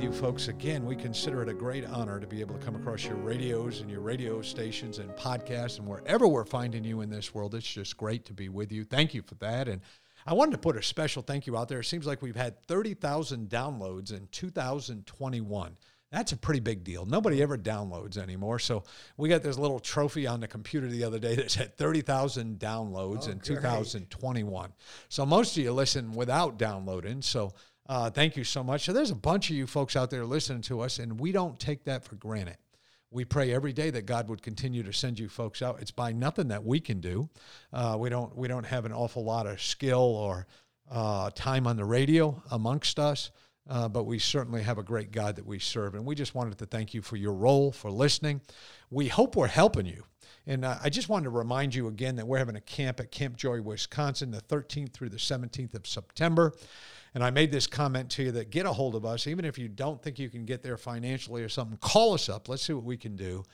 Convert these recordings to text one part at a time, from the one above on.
With you, folks. Again, we consider it a great honor to be able to come across your radios and your radio stations and podcasts and wherever we're finding you in this world. It's just great to be with you. Thank you for that. And I wanted to put a special thank you out there. It seems like we've had 30,000 downloads in 2021. That's a pretty big deal. Nobody ever downloads anymore. So we got this little trophy on the computer the other day that said 30,000 downloads Oh, in great. 2021. So most of you listen without downloading. So uh, thank you so much. So there's a bunch of you folks out there listening to us, and we don't take that for granted. We pray every day that God would continue to send you folks out. It's by nothing that we can do. Uh, we don't we don't have an awful lot of skill or uh, time on the radio amongst us, uh, but we certainly have a great God that we serve, and we just wanted to thank you for your role for listening. We hope we're helping you. And uh, I just wanted to remind you again that we're having a camp at Camp Joy, Wisconsin, the 13th through the 17th of September. And I made this comment to you that get a hold of us, even if you don't think you can get there financially or something, call us up. Let's see what we can do.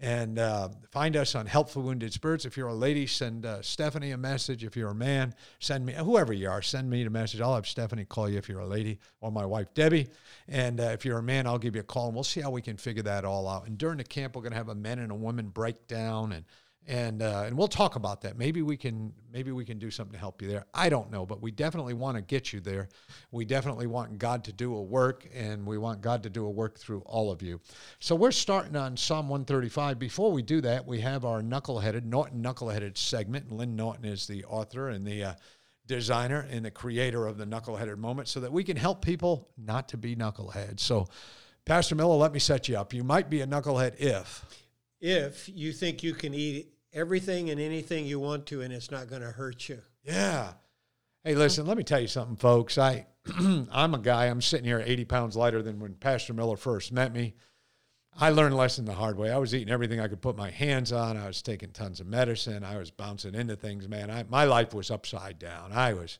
And uh, find us on Help for Wounded Spirits. If you're a lady, send uh, Stephanie a message. If you're a man, send me, whoever you are, send me a message. I'll have Stephanie call you if you're a lady or my wife, Debbie. And uh, if you're a man, I'll give you a call and we'll see how we can figure that all out. And during the camp, we're going to have a men and a women breakdown and and uh, and we'll talk about that. Maybe we can maybe we can do something to help you there. I don't know, but we definitely want to get you there. We definitely want God to do a work, and we want God to do a work through all of you. So we're starting on Psalm 135. Before we do that, we have our knuckleheaded Norton knuckleheaded segment. Lynn Norton is the author and the uh, designer and the creator of the knuckleheaded moment, so that we can help people not to be knuckleheads. So. Pastor Miller, let me set you up. You might be a knucklehead if if you think you can eat everything and anything you want to and it's not going to hurt you. Yeah. Hey, listen, let me tell you something, folks. I I'm a guy, I'm sitting here 80 pounds lighter than when Pastor Miller first met me. I learned a lesson the hard way. I was eating everything I could put my hands on. I was taking tons of medicine. I was bouncing into things, man. I, my life was upside down. I was,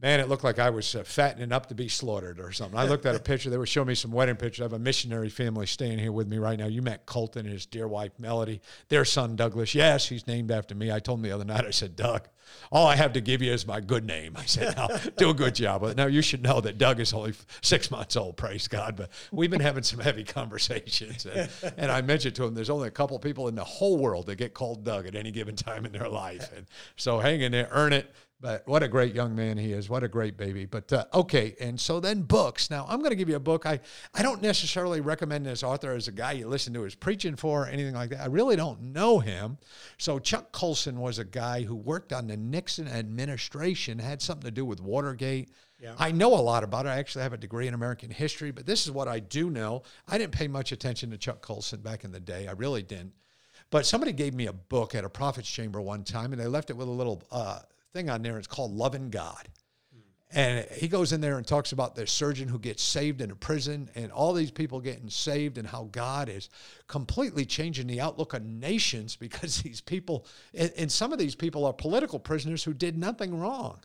man, it looked like I was uh, fattening up to be slaughtered or something. I looked at a picture. They were showing me some wedding pictures. I have a missionary family staying here with me right now. You met Colton and his dear wife, Melody. Their son, Douglas. Yes, he's named after me. I told him the other night, I said, Doug, all I have to give you is my good name. I said, now, do a good job. But now you should know that Doug is only six months old, praise God. But we've been having some heavy conversations. And, and I mentioned to him, there's only a couple people in the whole world that get called Doug at any given time in their life. And so hang in there, earn it. But what a great young man he is. What a great baby. But uh, okay, and so then books. Now, I'm going to give you a book. I, I don't necessarily recommend this author as a guy you listen to his preaching for or anything like that. I really don't know him. So, Chuck Colson was a guy who worked on the Nixon administration, had something to do with Watergate. Yeah. I know a lot about it. I actually have a degree in American history, but this is what I do know. I didn't pay much attention to Chuck Colson back in the day. I really didn't. But somebody gave me a book at a prophet's chamber one time, and they left it with a little uh, thing on there. It's called Loving God. And he goes in there and talks about the surgeon who gets saved in a prison and all these people getting saved and how God is completely changing the outlook of nations because these people, and, some of these people are political prisoners who did nothing wrong.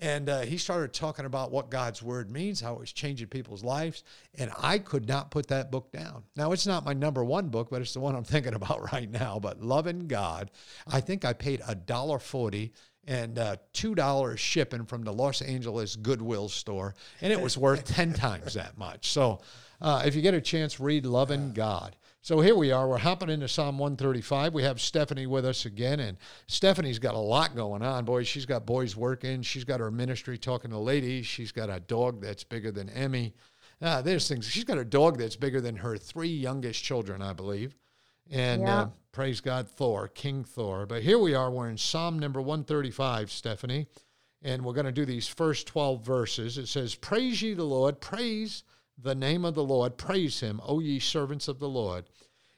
And uh, he started talking about what God's word means, how it's changing people's lives. And I could not put that book down. Now, it's not my number one book, but it's the one I'm thinking about right now. But Loving God, I think I paid a dollar forty and uh, two dollars shipping from the Los Angeles Goodwill store, and it was worth ten times that much. So, uh, if you get a chance, read Loving God. So here we are. We're hopping into Psalm 135. We have Stephanie with us again, and Stephanie's got a lot going on. Boy, she's got boys working. She's got her ministry talking to ladies. She's got a dog that's bigger than Emmy. Ah, there's things. She's got a dog that's bigger than her three youngest children, I believe. And Yeah. uh, praise God, Thor, King Thor. But here we are. We're in Psalm number 135, Stephanie. And we're going to do these first 12 verses. It says, Praise ye the Lord, praise the name of the Lord, praise him, O ye servants of the Lord.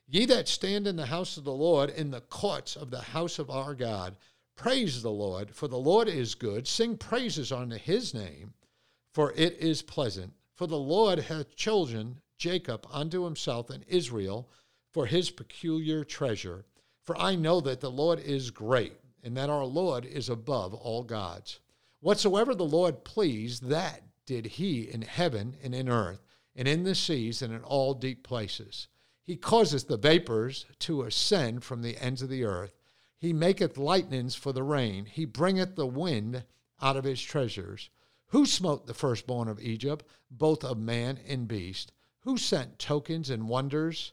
Ye that stand in the house of the Lord, in the courts of the house of our God, praise the Lord, for the Lord is good. Sing praises unto his name, for it is pleasant. For the Lord hath chosen Jacob unto himself and Israel for his peculiar treasure. For I know that the Lord is great, and that our Lord is above all gods. Whatsoever the Lord pleased, that did he in heaven and in earth, and in the seas and in all deep places. He causeth the vapors to ascend from the ends of the earth. He maketh lightnings for the rain. He bringeth the wind out of his treasures. Who smote the firstborn of Egypt, both of man and beast? Who sent tokens and wonders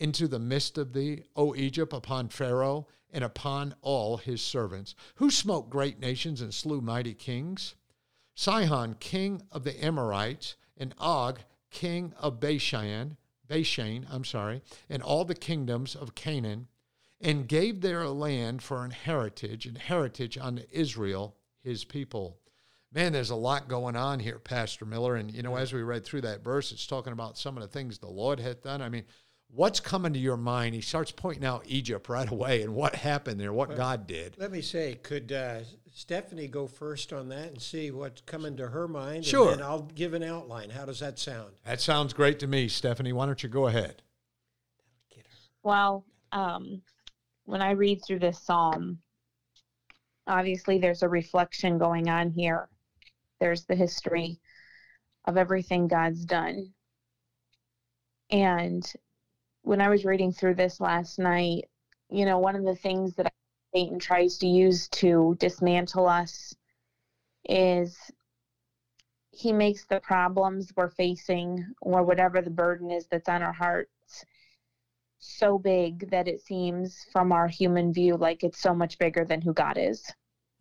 into the midst of thee, O Egypt, upon Pharaoh and upon all his servants? Who smote great nations and slew mighty kings? Sihon, king of the Amorites, and Og, king of Bashan, Bashan, I'm sorry, and all the kingdoms of Canaan, and gave their land for an heritage, and heritage unto Israel, his people. Man, there's a lot going on here, Pastor Miller. And, you know, as we read through that verse, it's talking about some of the things the Lord hath done. I mean, what's coming to your mind? He starts pointing out Egypt right away and what happened there, what God did. Let me say, could uh, Stephanie go first on that and see what's coming to her mind? Sure. And then I'll give an outline. How does that sound? That sounds great to me, Stephanie. Why don't you go ahead? Well, um, when I read through this psalm, obviously there's a reflection going on here. There's the history of everything God's done. And when I was reading through this last night, you know, one of the things that Satan tries to use to dismantle us is he makes the problems we're facing or whatever the burden is that's on our hearts so big that it seems from our human view like it's so much bigger than who God is.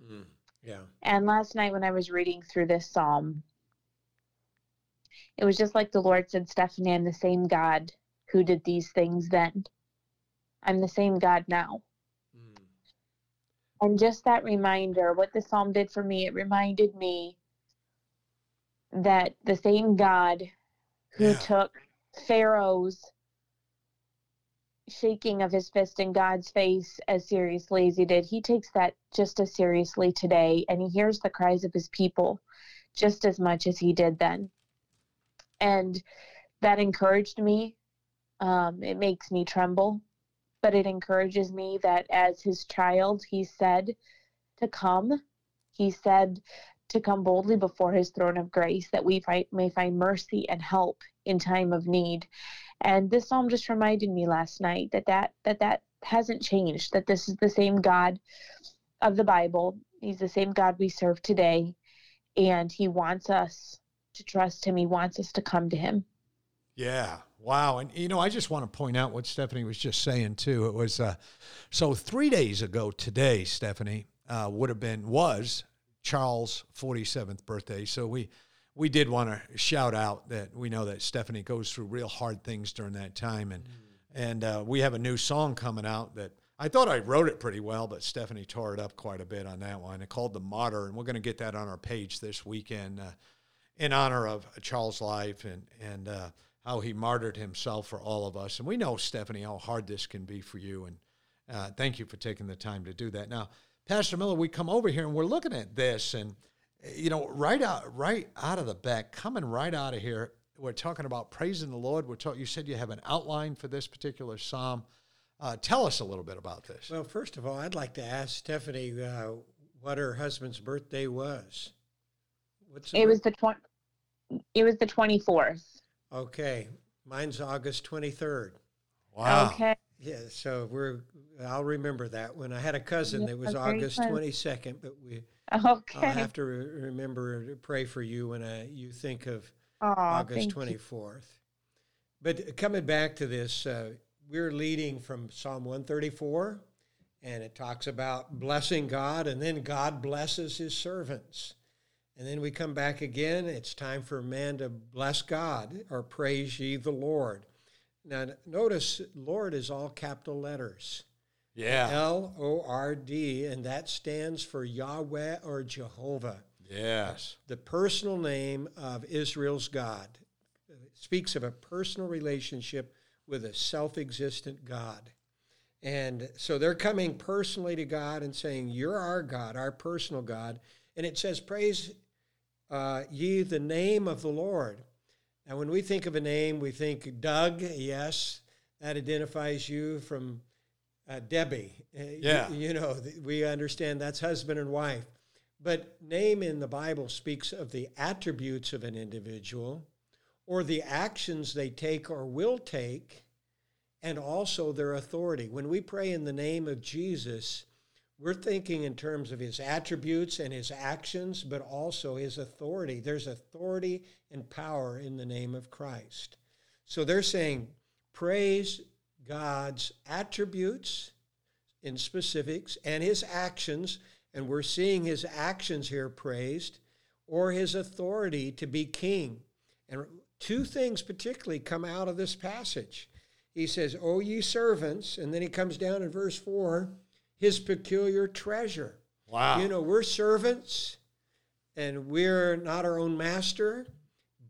Mm, yeah. And last night when I was reading through this psalm, it was just like the Lord said, Stephanie, I'm the same God who did these things then. I'm the same God now. Mm. And just that reminder, what the psalm did for me, it reminded me that the same God who Yeah. took Pharaoh's shaking of his fist in God's face as seriously as he did, he takes that just as seriously today. And he hears the cries of his people just as much as he did then. And that encouraged me. Um, it makes me tremble, but it encourages me that as his child, he said to come. He said to come boldly before his throne of grace that we fight, may find mercy and help in time of need. And this psalm just reminded me last night that that that, that hasn't changed. That this is the same God of the Bible. He's the same God we serve today, and He wants us to trust Him. He wants us to come to Him. Yeah. Wow. And, you know, I just want to point out what Stephanie was just saying, too. It was, uh, so three days ago today, Stephanie, uh, would have been, was Charles' 47th birthday. So we, we did want to shout out that we know that Stephanie goes through real hard things during that time. And, and uh, we have a new song coming out that I thought I wrote it pretty well, but Stephanie tore it up quite a bit on that one. It called The Martyr. And we're going to get that on our page this weekend uh, in honor of Charles' life and, and, uh, how he martyred himself for all of us. And we know, Stephanie, how hard this can be for you. And uh, thank you for taking the time to do that. Now, Pastor Miller, we come over here and we're looking at this, and you know, right out, right out of the back, coming right out of here, we're talking about praising the Lord. We're talking. You said you have an outline for this particular psalm. Uh, tell us a little bit about this. Well, first of all, I'd like to ask Stephanie uh, what her husband's birthday was. What's the It bir- was the twenty. It was the twenty fourth. Okay. Mine's August twenty third. wow. Okay. Yeah, so we're. I'll remember that when I had a cousin Yeah, that was August twenty second, but we. Okay. I'll have to re- remember to pray for you when I, you think of Aw, August thank twenty you. fourth. But coming back to this, uh, we're leading from Psalm one thirty four, and it talks about blessing God, and then God blesses His servants. And then we come back again. It's time for man to bless God or praise ye the Lord. Now, notice Lord is all capital letters. Yeah. L O R D, and that stands for Yahweh or Jehovah, Yes. the personal name of Israel's God. It speaks of a personal relationship with a self existent God. And so they're coming personally to God and saying, You're our God, our personal God. And it says, Praise uh, ye the name of the Lord. Now, when we think of a name, we think Doug, yes, that identifies you from uh, Debbie. Uh, Yeah. You, you know, we understand that's husband and wife. But name in the Bible speaks of the attributes of an individual or the actions they take or will take, and also their authority. When we pray in the name of Jesus, we're thinking in terms of his attributes and his actions, but also his authority. There's authority and power in the name of Christ. So they're saying, praise God's attributes in specifics and his actions, and we're seeing his actions here praised, or his authority to be king. And two things particularly come out of this passage. He says, O ye servants, and then he comes down in verse 4 his peculiar treasure. Wow. You know, we're servants and we're not our own master,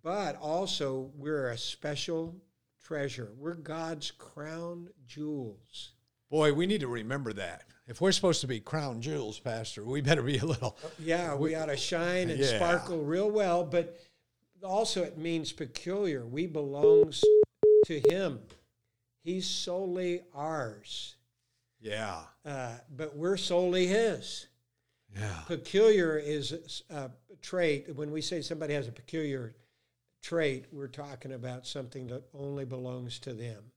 but also we're a special treasure. We're God's crown jewels. Boy, we need to remember that. If we're supposed to be crown jewels, Pastor, we better be a little. Uh, yeah, we ought to shine and Yeah. sparkle real well, but also it means peculiar. We belongs to him. He's solely ours, Yeah. uh, but we're solely his. Yeah. Peculiar is a trait. When we say somebody has a peculiar trait, we're talking about something that only belongs to them.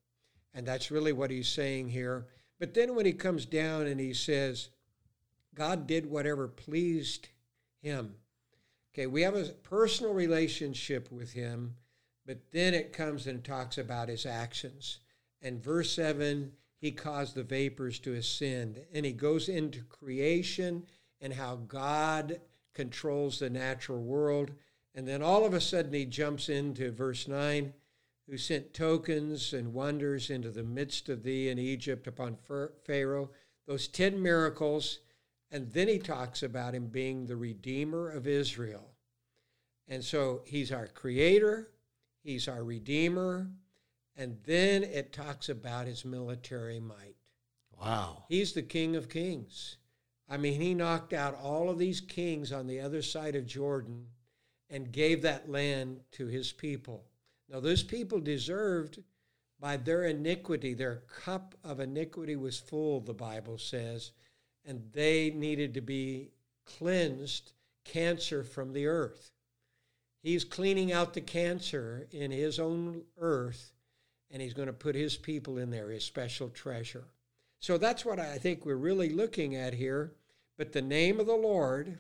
And that's really what he's saying here. But then when he comes down and he says, God did whatever pleased him. Okay, we have a personal relationship with him, but then it comes and talks about his actions. And verse 7, he caused the vapors to ascend. And he goes into creation and how God controls the natural world. And then all of a sudden he jumps into verse 9 who sent tokens and wonders into the midst of thee in Egypt upon Pharaoh, those 10 miracles. And then he talks about him being the Redeemer of Israel. And so he's our creator, he's our Redeemer, and then it talks about his military might. Wow. He's the King of Kings. I mean, he knocked out all of these kings on the other side of Jordan and gave that land to his people. Now, those people deserved by their iniquity, their cup of iniquity was full, the Bible says, and they needed to be cleansed cancer from the earth. He's cleaning out the cancer in his own earth, and he's going to put his people in there, his special treasure. So that's what I think we're really looking at here. But the name of the Lord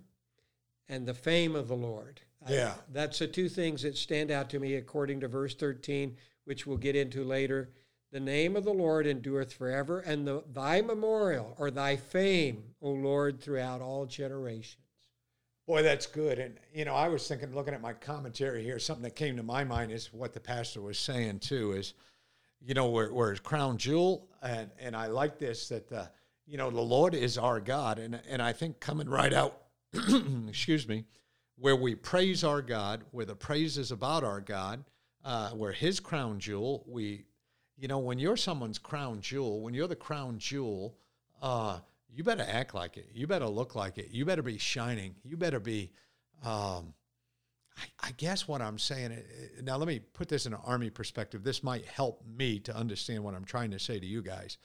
and the fame of the Lord. I- Yeah. that's the two things that stand out to me according to verse 13, which we'll get into later. The name of the Lord endureth forever, and the, thy memorial or thy fame, O Lord, throughout all generations. Boy, that's good. And, you know, I was thinking, looking at my commentary here, something that came to my mind is what the pastor was saying, too, is, you know, where, where it's crown jewel. And, and I like this that, uh, you know, the Lord is our God. And, and I think coming right out, excuse me, where we praise our God, where the praise is about our God, uh, where his crown jewel, we, you know, when you're someone's crown jewel, when you're the crown jewel, uh, you better act like it. You better look like it. You better be shining. You better be. Um, I, I guess what I'm saying uh, now. Let me put this in an army perspective. This might help me to understand what I'm trying to say to you guys.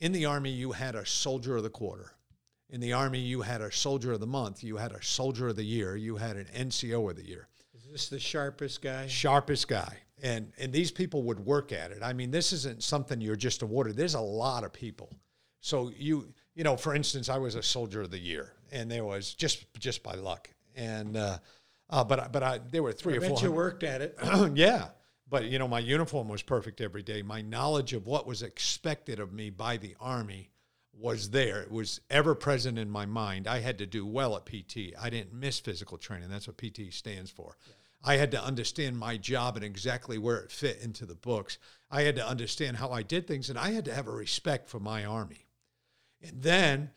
In the army, you had a soldier of the quarter. In the army, you had a soldier of the month. You had a soldier of the year. You had an NCO of the year Is this the sharpest guy? sharpest guy and and these people would work at it i mean this isn't something you're just awarded there's a lot of people so you you know for instance i was a soldier of the year and there was just just by luck and uh, uh but I- but i there were three I or bet four you worked at it. yeah but you know my uniform was perfect every day. My knowledge of what was expected of me by the army was there. It was ever present in my mind. I had to do well at pt i didn't miss physical training. That's what pt stands for. I had to understand my job and exactly where it fit into the books. I had to understand how i did things and i had to have a respect for my army. And then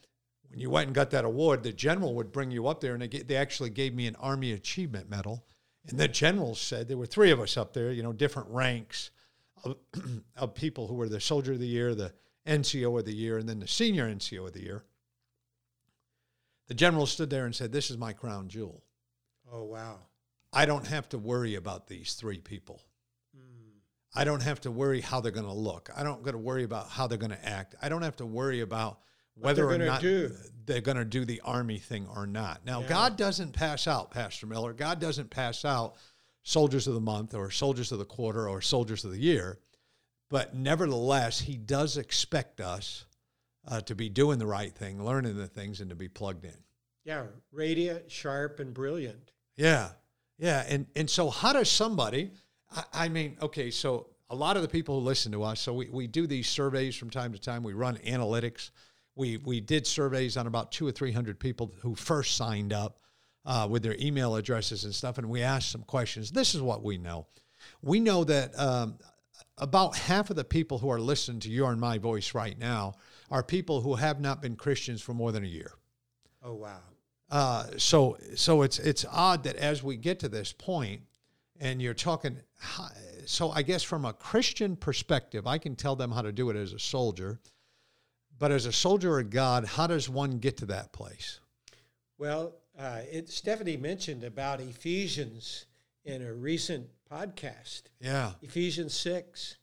when you went and got that award, the general would bring you up there, and they, they actually gave me an Army Achievement Medal. And the general said there were three of us up there, you know, different ranks. of, of people who were the Soldier of the Year, the NCO of the Year, and then the Senior NCO of the Year. The general stood there and said, This is my crown jewel. Oh, wow. I don't have to worry about these three people. Hmm. I don't have to worry how they're going to look. I don't got to worry about how they're going to act. I don't have to worry about whether they're or not do. they're going to do the army thing or not. Now, Yeah. God doesn't pass out, Pastor Miller. God doesn't pass out soldiers of the month or soldiers of the quarter or soldiers of the year. But nevertheless, He does expect us uh, to be doing the right thing, learning the things, and to be plugged in. Yeah, radiant, sharp, and brilliant. Yeah, yeah, and and so how does somebody? I, I mean, okay, so a lot of the people who listen to us, so we, we do these surveys from time to time. We run analytics. We we did surveys on about two or three hundred people who first signed up uh, with their email addresses and stuff, and we asked some questions. This is what we know. We know that um, about half of the people who are listening to your and my voice right now are people who have not been Christians for more than a year. Oh, wow. Uh, so so it's it's odd that as we get to this point, and you're talking, so I guess from a Christian perspective, I can tell them how to do it as a soldier, but as a soldier of God, how does one get to that place? Well, uh, it, Stephanie mentioned about Ephesians in a recent podcast, Yeah, Ephesians 6,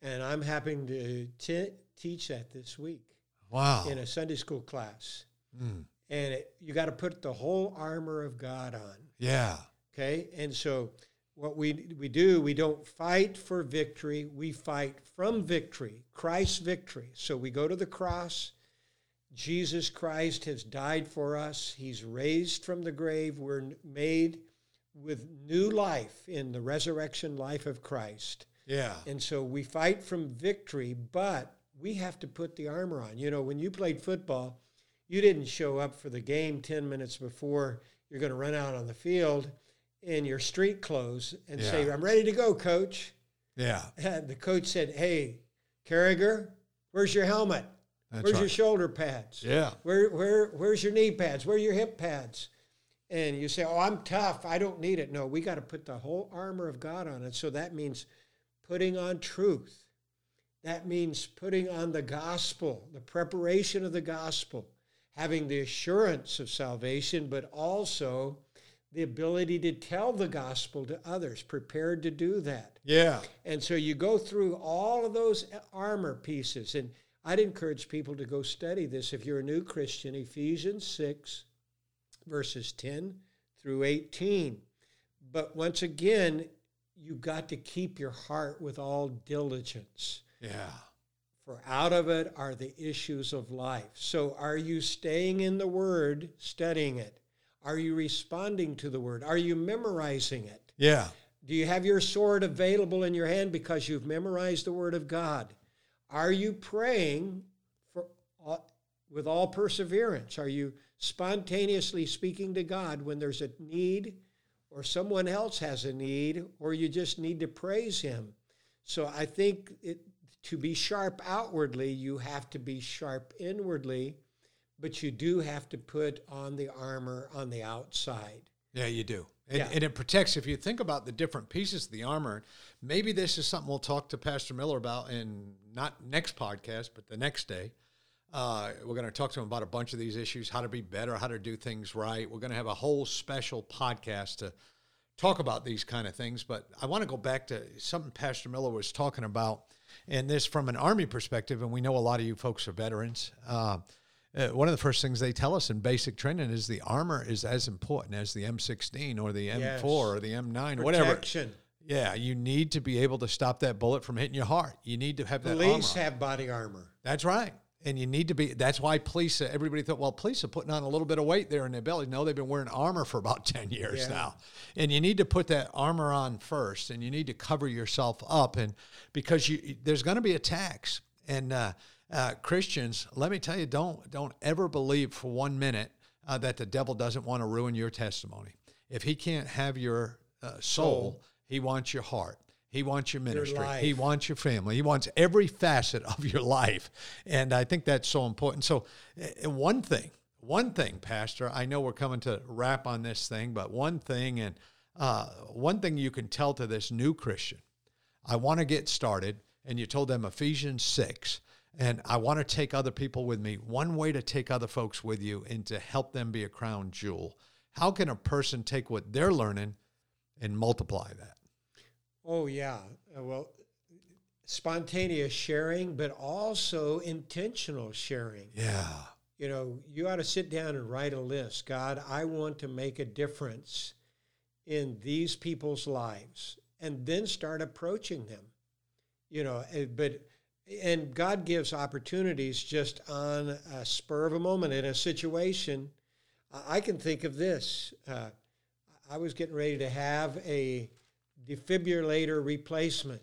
and I'm having to t- teach that this week wow, in a Sunday school class. Mm. And it, you got to put the whole armor of God on. yeah, Okay, and so what we we do, we don't fight for victory. We fight from victory, Christ's victory. So we go to the cross. Jesus Christ has died for us. He's raised from the grave. We're made with new life in the resurrection life of Christ. yeah, And so we fight from victory, but we have to put the armor on. You know, when you played football, you didn't show up for the game 10 minutes before you're going to run out on the field in your street clothes and say, I'm ready to go, coach. yeah. And the coach said, Hey, Carriger, where's your helmet? That's where's your shoulder pads? Yeah, Where, where, where's your knee pads? Where are your hip pads? And you say, Oh, I'm tough. I don't need it. No, we got to put the whole armor of God on it. So that means putting on truth. That means putting on the gospel, the preparation of the gospel, having the assurance of salvation, but also the ability to tell the gospel to others, prepared to do that. yeah, And so you go through all of those armor pieces. And I'd encourage people to go study this if you're a new Christian, Ephesians 6, verses 10 through 18. But once again, you got to keep your heart with all diligence. yeah, For out of it are the issues of life. So are you staying in the Word, studying it? Are you responding to the Word? Are you memorizing it? yeah, Do you have your sword available in your hand because you've memorized the Word of God? Are you praying for all, with all perseverance? Are you spontaneously speaking to God when there's a need or someone else has a need or you just need to praise Him? So I think it, to be sharp outwardly, you have to be sharp inwardly, but you do have to put on the armor on the outside. Yeah, you do. And, Yeah. and it protects. If you think about the different pieces of the armor, maybe this is something we'll talk to Pastor Miller about in not next podcast, but the next day. Uh, we're going to talk to him about a bunch of these issues, how to be better, how to do things right. We're going to have a whole special podcast to talk about these kind of things. But I want to go back to something Pastor Miller was talking about, and this from an Army perspective. And we know a lot of you folks are veterans. Uh, uh, one of the first things they tell us in basic training is the armor is as important as the M16 or the M4 Yes. or the M9 or whatever. Protection. Yeah, you need to be able to stop that bullet from hitting your heart. You need to have that armor. Police have body armor. That's right. And you need to be, that's why police, uh, everybody thought, well, police are putting on a little bit of weight there in their belly. No, they've been wearing armor for about 10 years Yeah. now. And you need to put that armor on first and you need to cover yourself up. And because you, there's going to be attacks. And uh, uh, Christians, let me tell you, don't, don't ever believe for one minute uh, that the devil doesn't want to ruin your testimony. If he can't have your uh, soul, he wants your heart. He wants your ministry. He wants your family. He wants every facet of your life. And I think that's so important. So, uh, one thing, one thing, Pastor, I know we're coming to wrap on this thing, but one thing, and uh, one thing you can tell to this new Christian, I want to get started. And you told them Ephesians 6. And I want to take other people with me. One way to take other folks with you and to help them be a crown jewel. How can a person take what they're learning and multiply that? Oh, yeah. Uh, well, spontaneous sharing, but also intentional sharing. Yeah. You know, you ought to sit down and write a list. God, I want to make a difference in these people's lives, and then start approaching them. You know, eh, but and God gives opportunities just on a spur of a moment in a situation. I can think of this. Uh, I was getting ready to have a defibrillator replacement.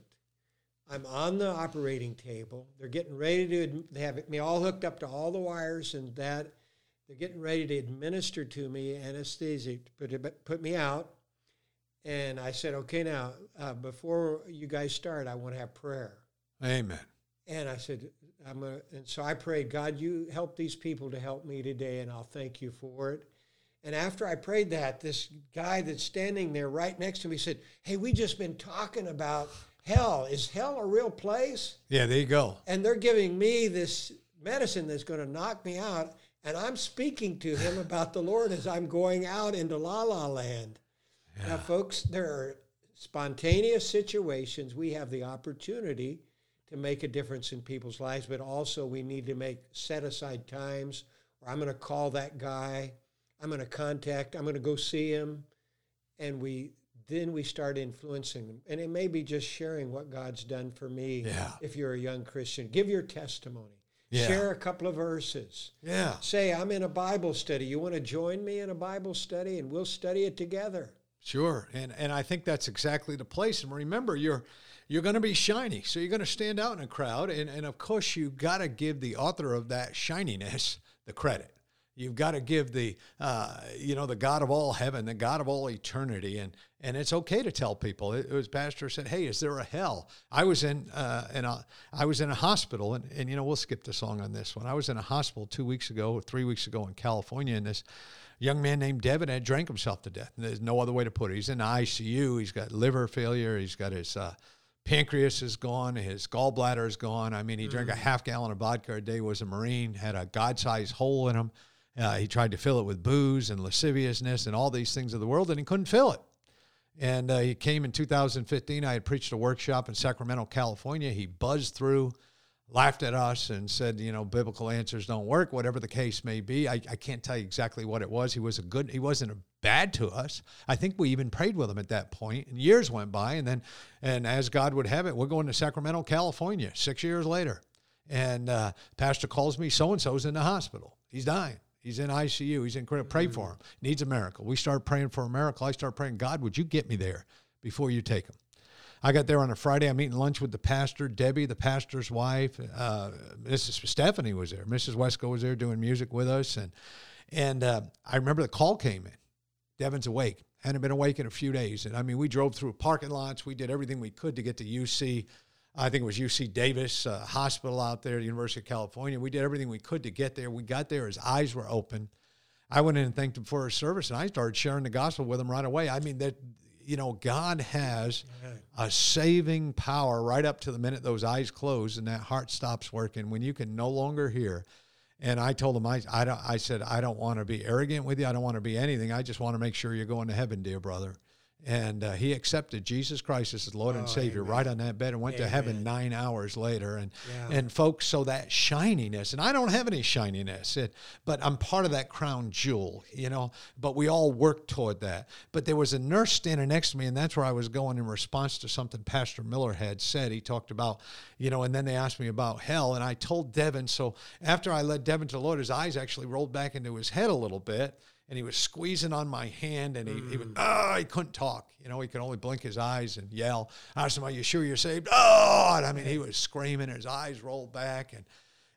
I'm on the operating table. They're getting ready to they have me all hooked up to all the wires and that. They're getting ready to administer to me anesthesia, put, put me out. And I said, okay, now, uh, before you guys start, I want to have prayer. Amen. And I said, I'm gonna, and so I prayed, God, you help these people to help me today, and I'll thank you for it. And after I prayed that, this guy that's standing there right next to me said, Hey, we just been talking about hell. Is hell a real place? Yeah, there you go. And they're giving me this medicine that's going to knock me out. And I'm speaking to him about the Lord as I'm going out into La La Land. Yeah. Now, folks, there are spontaneous situations. We have the opportunity to make a difference in people's lives, but also we need to make set aside times where I'm going to call that guy, I'm going to contact, I'm going to go see him, and we then we start influencing them. And it may be just sharing what God's done for me. Yeah. If you're a young Christian, give your testimony. Yeah. Share a couple of verses. Yeah. Say, I'm in a Bible study. You want to join me in a Bible study and we'll study it together. Sure. And and I think that's exactly the place. And remember, you're you're going to be shiny. So you're going to stand out in a crowd. And, and of course, you've got to give the author of that shininess the credit. You've got to give the, uh, you know, the God of all heaven, the God of all eternity, and and it's okay to tell people. It, it was pastor said, "Hey, is there a hell?" I was in, uh, in a, I was in a hospital, and and you know, we'll skip the song on this one. I was in a hospital two weeks ago, three weeks ago in California, and this young man named Devin had drank himself to death. There's no other way to put it. He's in the ICU. He's got liver failure. He's got his uh, pancreas is gone, his gallbladder is gone. I mean, he mm. drank a mm. half gallon of vodka a day, was a Marine, had a God sized hole in him. Uh, he tried to fill it with booze and lasciviousness and all these things of the world, and he couldn't fill it. And uh, he came in 2015. I had preached a workshop in Sacramento, California. He buzzed through, laughed at us, and said, "You know, biblical answers don't work. Whatever the case may be, I, I can't tell you exactly what it was. He was a good. He wasn't a bad to us. I think we even prayed with him at that point, and years went by, and then, and as God would have it, we're going to Sacramento, California, six years later, and uh, pastor calls me, so and so's in the hospital. He's dying. He's in ICU. He's in critical. Pray for him. Needs a miracle. We start praying for a miracle. I start praying, God, would you get me there before you take him? I got there on a Friday. I'm eating lunch with the pastor, Debbie, the pastor's wife. Uh, Mrs. Stephanie was there. Mrs. Wesco was there doing music with us, and and uh, I remember the call came in. Devin's awake. Hadn't been awake in a few days. And I mean, we drove through parking lots. We did everything we could to get to UC. I think it was UC Davis uh, Hospital out there, the University of California. We did everything we could to get there. We got there, his eyes were open. I went in and thanked him for his service, and I started sharing the gospel with him right away. I mean, that you know, God has a saving power right up to the minute those eyes close and that heart stops working when you can no longer hear. And I told him, I, I, don't, I said, I don't want to be arrogant with you. I don't want to be anything. I just want to make sure you're going to heaven, dear brother. And uh, he accepted Jesus Christ as his Lord oh, and Savior amen. right on that bed and went amen. to heaven nine hours later. And yeah. and folks, so that shininess, and I don't have any shininess, it, but I'm part of that crown jewel, you know. But we all work toward that. But there was a nurse standing next to me, and that's where I was going in response to something Pastor Miller had said. He talked about, you know, and then they asked me about hell, and I told Devin. So after I led Devin to the Lord, his eyes actually rolled back into his head a little bit and he was squeezing on my hand and he, mm. he would, oh, he couldn't talk. You know, he could only blink his eyes and yell. I asked him, are you sure you're saved? Oh, and I mean, he was screaming, his eyes rolled back. And,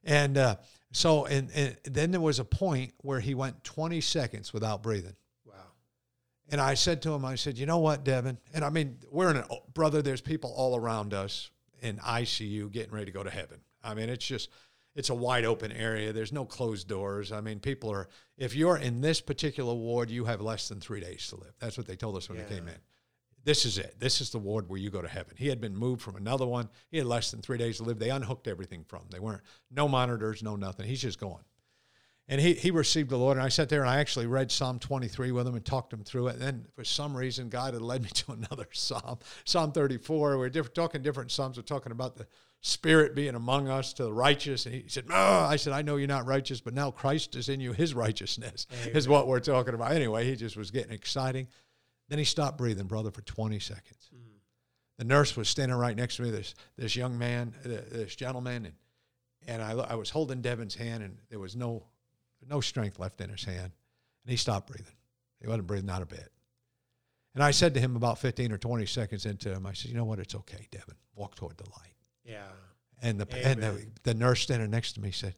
and uh, so, and, and then there was a point where he went 20 seconds without breathing. Wow. And I said to him, I said, you know what, Devin? And I mean, we're in a, brother, there's people all around us in ICU getting ready to go to heaven. I mean, it's just, it's a wide open area. There's no closed doors. I mean, people are, if you're in this particular ward, you have less than three days to live. That's what they told us when yeah. we came in. this is it. This is the ward where you go to heaven. He had been moved from another one. He had less than three days to live. They unhooked everything from him. They weren't no monitors, no nothing. He's just going. And he, he received the Lord. And I sat there and I actually read Psalm 23 with him and talked him through it. And then for some reason, God had led me to another Psalm, Psalm 34. We're different, talking different Psalms. We're talking about the Spirit being among us to the righteous. And he said, oh. I said, I know you're not righteous, but now Christ is in you. His righteousness Amen. is what we're talking about. Anyway, he just was getting exciting. Then he stopped breathing, brother, for 20 seconds. Mm. The nurse was standing right next to me, this, this young man, this gentleman, and, and I, I was holding Devin's hand, and there was no, no strength left in his hand. And he stopped breathing. He wasn't breathing out a bit. And I said to him about 15 or 20 seconds into him, I said, You know what? It's okay, Devin. Walk toward the light. Yeah. And the, and the, the nurse standing next to me said,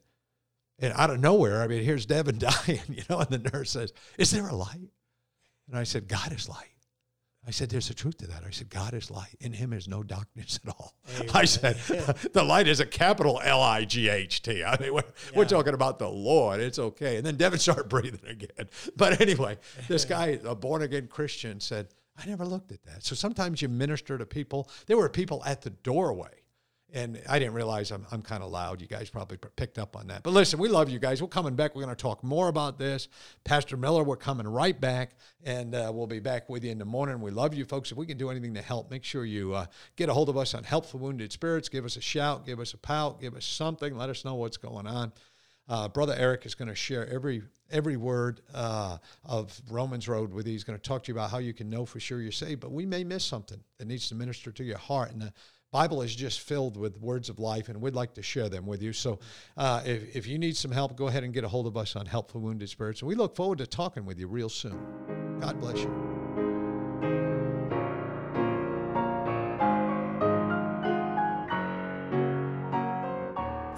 and out of nowhere, I mean, here's Devin dying, you know, and the nurse says, Is there a light? And I said, God is light. I said, there's a truth to that. I said, God is light. In him is no darkness at all. Amen. I said, the light is a capital L I G H T. I mean, we're, yeah. we're talking about the Lord. It's okay. And then Devin started breathing again. But anyway, this guy, a born again Christian, said, I never looked at that. So sometimes you minister to people. There were people at the doorway and I didn't realize I'm, I'm kind of loud. You guys probably picked up on that. But listen, we love you guys. We're coming back. We're going to talk more about this. Pastor Miller, we're coming right back, and uh, we'll be back with you in the morning. We love you, folks. If we can do anything to help, make sure you uh, get a hold of us on Help for Wounded Spirits. Give us a shout, give us a pout, give us something. Let us know what's going on. Uh, Brother Eric is going to share every every word uh, of Romans Road with you. He's going to talk to you about how you can know for sure you're saved, but we may miss something that needs to minister to your heart. And the Bible is just filled with words of life, and we'd like to share them with you. So, uh, if, if you need some help, go ahead and get a hold of us on Help for Wounded Spirits. And we look forward to talking with you real soon. God bless you.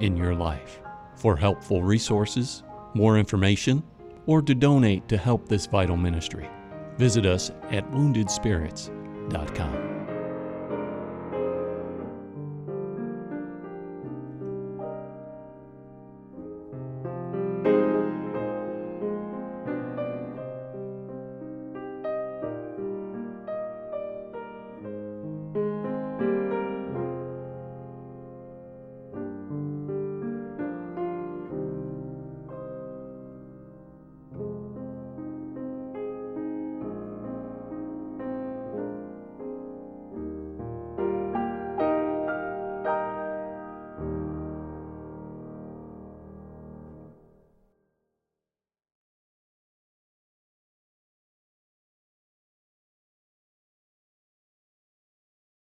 in your life. For helpful resources, more information, or to donate to help this vital ministry, visit us at woundedspirits.com.